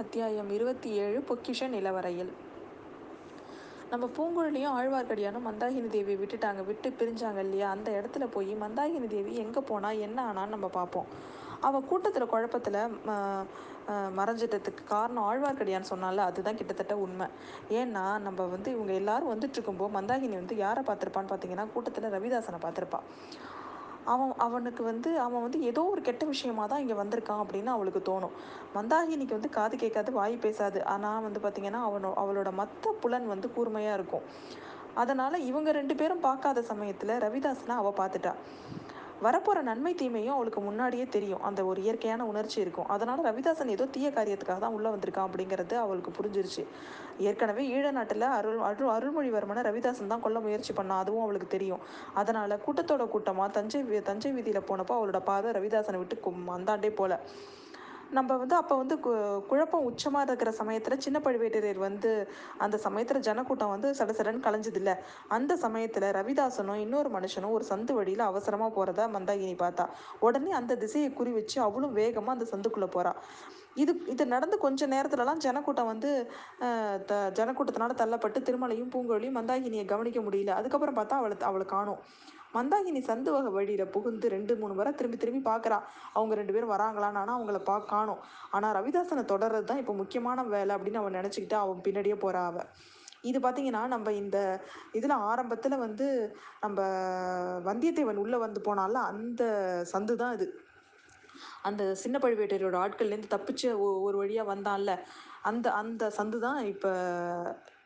அத்தியாயம் இருபத்தி ஏழு பொக்கிஷ நிலவறையில் நம்ம பூங்குழலியும் ஆழ்வார்க்கடியானும் மந்தாகினி தேவியை விட்டுட்டாங்க விட்டு பிரிஞ்சாங்க இல்லையா? அந்த இடத்துல போய் மந்தாகினி தேவி எங்கே போனால் என்ன ஆனான்னு நம்ம பார்ப்போம். அவள் கூட்டத்தில் குழப்பத்தில் மறைஞ்சிட்டதுக்கு காரணம் ஆழ்வார்க்கடியான் சொன்னால அதுதான் கிட்டத்தட்ட உண்மை. ஏன்னா நம்ம வந்து இவங்க எல்லாரும் வந்துட்டு இருக்கும்போது மந்தாகினி வந்து யாரை பார்த்துருப்பான்னு பார்த்தீங்கன்னா கூட்டத்தில் ரவிதாசனை பார்த்துருப்பா. அவன் அவனுக்கு வந்து அவன் வந்து ஏதோ ஒரு கெட்ட விஷயமா தான் இங்கே வந்திருக்கான் அப்படின்னு அவளுக்கு தோணும். மந்தாகினிக்கு வந்து காது கேட்காது வாய் பேசாது. ஆனால் வந்து பார்த்திங்கன்னா அவனோ அவளோட மற்ற புலன் வந்து கூர்மையாக இருக்கும். அதனால் இவங்க ரெண்டு பேரும் பார்க்காத சமயத்தில் ரவிதாஸ்னால் அவள் பார்த்துட்டா. வரப்போகிற நன்மை தீமையும் அவளுக்கு முன்னாடியே தெரியும். அந்த ஒரு இயற்கையான உணர்ச்சி இருக்கும். அதனால் ரவிதாசன் ஏதோ தீய காரியத்துக்காக தான் உள்ளே வந்திருக்கான் அப்படிங்கிறது அவளுக்கு புரிஞ்சிருச்சு. ஏற்கனவே ஈழ நாட்டில் அருள் அருள் அருள்மொழிவர்மனை ரவிதாசன் தான் கொல்ல முயற்சி பண்ணா அதுவும் அவளுக்கு தெரியும். அதனால் கூட்டத்தோட கூட்டமாக தஞ்சை தஞ்சை வீதியில் போனப்போ அவளோட பார்வை ரவிதாசனை விட்டு அந்தாண்டே போல. நம்ம வந்து அப்போ வந்து கு குழப்பம் உச்சமாக இருக்கிற சமயத்தில் சின்ன பழுவேட்டரையர் வந்து அந்த சமயத்தில் ஜனக்கூட்டம் வந்து சடசடன்னு கலைஞ்சது இல்லை அந்த சமயத்தில் ரவிதாசனும் இன்னொரு மனுஷனும் ஒரு சந்து வழியில் அவசரமாக போகிறத மந்தாகினி பார்த்தா. உடனே அந்த திசையை குறி வச்சு அவளும் வேகமாக அந்த சந்துக்குள்ளே போகிறா இது இது நடந்து கொஞ்ச நேரத்துலலாம் ஜனக்கூட்டம் வந்து த ஜனக்கூட்டத்தினால தள்ளப்பட்டு திருமலையும் பூங்கொழியும் மந்தாகினியை கவனிக்க முடியல. அதுக்கப்புறம் பார்த்தா அவளை அவளை காணும். மந்தாகினி சந்து வகை வழியில் புகுந்து ரெண்டு மூணு முறை திரும்பி திரும்பி பார்க்குறா அவங்க ரெண்டு பேரும் வராங்களான்னு ஆனால் அவங்கள பா காணும். ஆனால் ரவிதாசனை தொடர்றது தான் இப்போ முக்கியமான வேலை அப்படின்னு அவன் நினச்சிக்கிட்டு அவன் பின்னாடியே போகிறா அவள் இது பார்த்திங்கன்னா நம்ம இந்த இதில் ஆரம்பத்தில் வந்து நம்ம வந்தியத்தேவன் உள்ளே வந்து போனால அந்த சந்து தான் இது. அந்த சின்ன பழுவேட்டரையோட ஆட்கள்லேருந்து தப்பிச்சு ஒரு வழியாக வந்தான்ல அந்த அந்த சந்து தான் இப்போ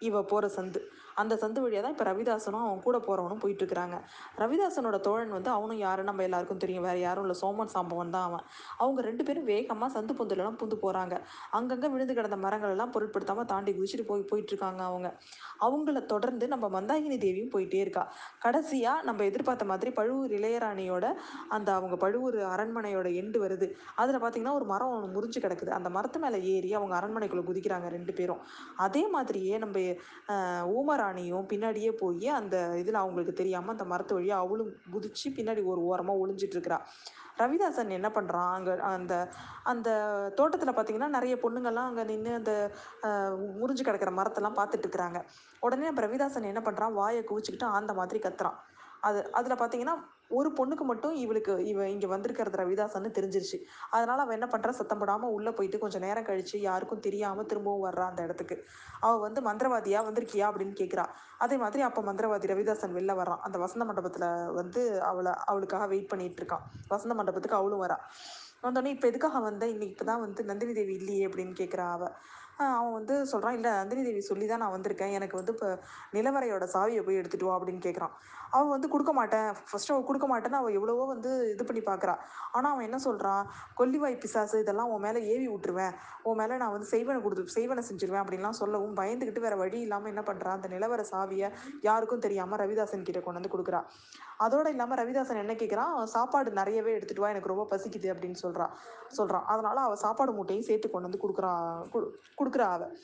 இவ போகிற சந்து. அந்த சந்து வழியாக தான் இப்போ ரவிதாசனும் அவன் கூட போகிறவனும் போயிட்டுருக்குறாங்க. ரவிதாசனோட தோழன் வந்து அவனும் யாரும் நம்ம எல்லாருக்கும் தெரியும். வேறு யாரும் இல்லை. சோமன் சாம்பவன் தான் அவன். அவங்க ரெண்டு பேரும் வேகமாக சந்து பொந்துலலாம் புந்து போகிறாங்க அங்கங்கே விழுந்து கிடந்த மரங்களெல்லாம் பொருட்படுத்தாமல் தாண்டி குதிச்சுட்டு போய் போயிட்டுருக்காங்க அவங்க. அவங்கள தொடர்ந்து நம்ம மந்தாகினி தேவியும் போயிட்டே இருக்கா. கடைசியாக நம்ம எதிர்பார்த்த மாதிரி பழுவூர் இளையராணியோட அந்த அவங்க பழுவூர் அரண்மனையோட எண்டு வருது. அதில் பார்த்திங்கன்னா ஒரு மரம் ஒன்று முறிஞ்சு கிடக்குது. அந்த மரத்து மேலே ஏறி அவங்க அரண்மனைக்குள்ளே குதிக்கிறாங்க ரெண்டு பேரும். அதே மாதிரியே நம்ம ஊமராணியும் பின்னாடியே போய் அந்த இதில் அவங்களுக்கு தெரியாமல் அந்த மரத்து வழியாக அவளும் குதிச்சு பின்னாடி ஒரு ஓரமாக ஒளிஞ்சிட்ருக்கிறா ரவிதாசன் என்ன பண்ணுறான் அங்கே அந்த அந்த தோட்டத்தில் பார்த்திங்கன்னா நிறைய பொண்ணுங்கள்லாம் அங்கே நின்று அந்த முறிஞ்சு கிடக்கிற மரத்தெல்லாம் பார்த்துட்டு இருக்கிறாங்க. உடனே நம்ம ரவிதாசன் என்ன பண்ணுறான் வாயை குவிச்சுக்கிட்டு அந்த மாதிரி கத்துறான். அது அதில் பார்த்தீங்கன்னா ஒரு பொண்ணுக்கு மட்டும் இவளுக்கு இவ இங்கே வந்திருக்கிறது ரவிதாசன்னு தெரிஞ்சிருச்சு. அதனால் அவள் என்ன பண்ணுறா சத்தம் போடாமல் உள்ளே போயிட்டு கொஞ்சம் நேரம் கழித்து யாருக்கும் தெரியாமல் திரும்பவும் வர்றா அந்த இடத்துக்கு. அவள் வந்து மந்திரவாதியாக வந்திருக்கியா அப்படின்னு கேட்குறா அதே மாதிரி அப்போ மந்திரவாதி ரவிதாசன் வெளில வரான் அந்த வசந்த மண்டபத்தில் வந்து அவளை அவளுக்காக வெயிட் பண்ணிகிட்டு இருக்கான் வசந்த மண்டபத்துக்கு அவளும் வரா. வந்தோடனே இப்போ எதுக்காக வந்த? இன்னைக்கு இப்போ தான் வந்து நந்தினி தேவி இல்லையே அப்படின்னு கேட்குறா அவள் அவன் வந்து சொல்கிறான் இல்லை நந்தினி தேவி சொல்லி தான் நான் வந்திருக்கேன். எனக்கு வந்து இப்போ நிலவரையோட சாவியை போய் எடுத்துகிட்டு வா அப்படின்னு கேட்குறான் அவன் வந்து கொடுக்க மாட்டேன். ஃபஸ்ட்டு அவள் கொடுக்க மாட்டேன்னு அவள் எவ்வளவோ வந்து இது பண்ணி பார்க்குறா ஆனால் அவன் என்ன சொல்கிறான் கொல்லிவாய் பிசாசு இதெல்லாம் உன் மேலே ஏவி விட்டுருவேன். உன் மேலே நான் வந்து செய்வனை கொடுத்து செய்வனை செஞ்சிருவேன் அப்படின்லாம் சொல்லவும் பயந்துக்கிட்டு வேறு வழி இல்லாமல் என்ன பண்ணுறான் அந்த நிலவர சாவியை யாருக்கும் தெரியாமல் ரவிதாசன் கிட்டே கொண்டு வந்து கொடுக்குறா. அதோடு இல்லாமல் ரவிதாசன் என்ன கேட்குறான் சாப்பாடு நிறையவே எடுத்துகிட்டு வா எனக்கு ரொம்ப பசிக்குது அப்படின்னு சொல்கிறான் சொல்கிறான் அதனால் அவள் சாப்பாடு மூட்டையும் சேர்த்து கொண்டு வந்து கொடுக்குறா. கொடுக்குறா அவள்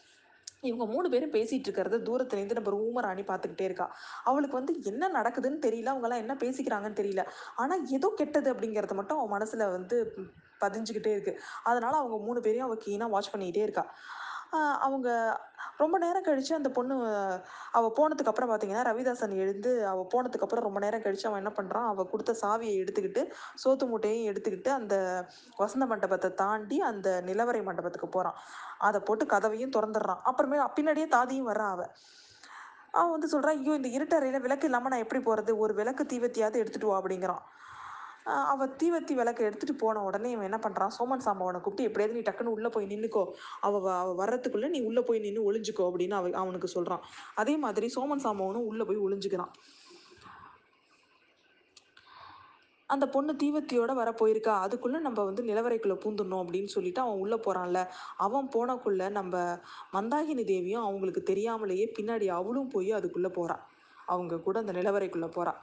இவங்க மூணு பேரும் பேசிகிட்டு இருக்கிறத தூரத்துலேருந்து நம்ம ஊமராணி பார்த்துக்கிட்டே இருக்கா. அவளுக்கு வந்து என்ன நடக்குதுன்னு தெரியல. அவங்களாம் என்ன பேசிக்கிறாங்கன்னு தெரியல. ஆனால் ஏதோ கெட்டது அப்படிங்கிறத மட்டும் அவன் மனசில் வந்து பதிஞ்சுக்கிட்டே இருக்குது அதனால் அவங்க மூணு பேரையும் அவள் கீனாக வாட்ச் பண்ணிக்கிட்டே இருக்கா. அவங்க ரொம்ப நேரம் கழித்து அந்த பொண்ணு அவள் போனதுக்கப்புறம் பார்த்தீங்கன்னா ரவிதாசன் எழுந்து அவள் போனதுக்கப்புறம் ரொம்ப நேரம் கழித்து அவன் என்ன பண்ணுறான் அவள் கொடுத்த சாவியை எடுத்துக்கிட்டு சோத்து மூட்டையும் எடுத்துக்கிட்டு அந்த வசந்த மண்டபத்தை தாண்டி அந்த நிலவரை மண்டபத்துக்கு போகிறான் அதை போட்டு கதவையும் திறந்துடுறான். அப்புறமே பின்னாடியே தாதியும் வர்றான் அவள் அவன் வந்து சொல்கிறான் ஐயோ இந்த இருட்டறையில் விளக்கு இல்லாமல் நான் எப்படி போகிறது ஒரு விளக்கு தீவத்தியாவது எடுத்துகிட்டு வா அப்படிங்கிறான். அவள் தீவத்தி விளக்கு எடுத்துகிட்டு போன உடனே இவன் என்ன பண்ணுறான் சோமன் சாம்பவனை கூப்பிட்டு எப்படியாவது நீ டக்குன்னு உள்ளே போய் நின்றுக்கோ அவள் அவள் வர்றதுக்குள்ளே நீ உள்ளே போய் நின்று ஒளிஞ்சுக்கோ அப்படின்னு அவ அவனுக்கு சொல்கிறான் அதே மாதிரி சோமன் சாம்பவனும் உள்ளே போய் ஒளிஞ்சுக்கிறான். அந்த பொண்ணு தீவத்தியோட வர போயிருக்கா. அதுக்குள்ளே நம்ம வந்து நிலவரைக்குள்ளே பூந்துடணும் அப்படின்னு சொல்லிட்டு அவன் உள்ளே போகிறான்ல அவன் போனக்குள்ளே நம்ம மந்தாகினி தேவியும் அவங்களுக்கு தெரியாமலேயே பின்னாடி அவளும் போய் அதுக்குள்ளே போகிறான் அவங்க கூட அந்த நிலவரைக்குள்ளே போகிறான்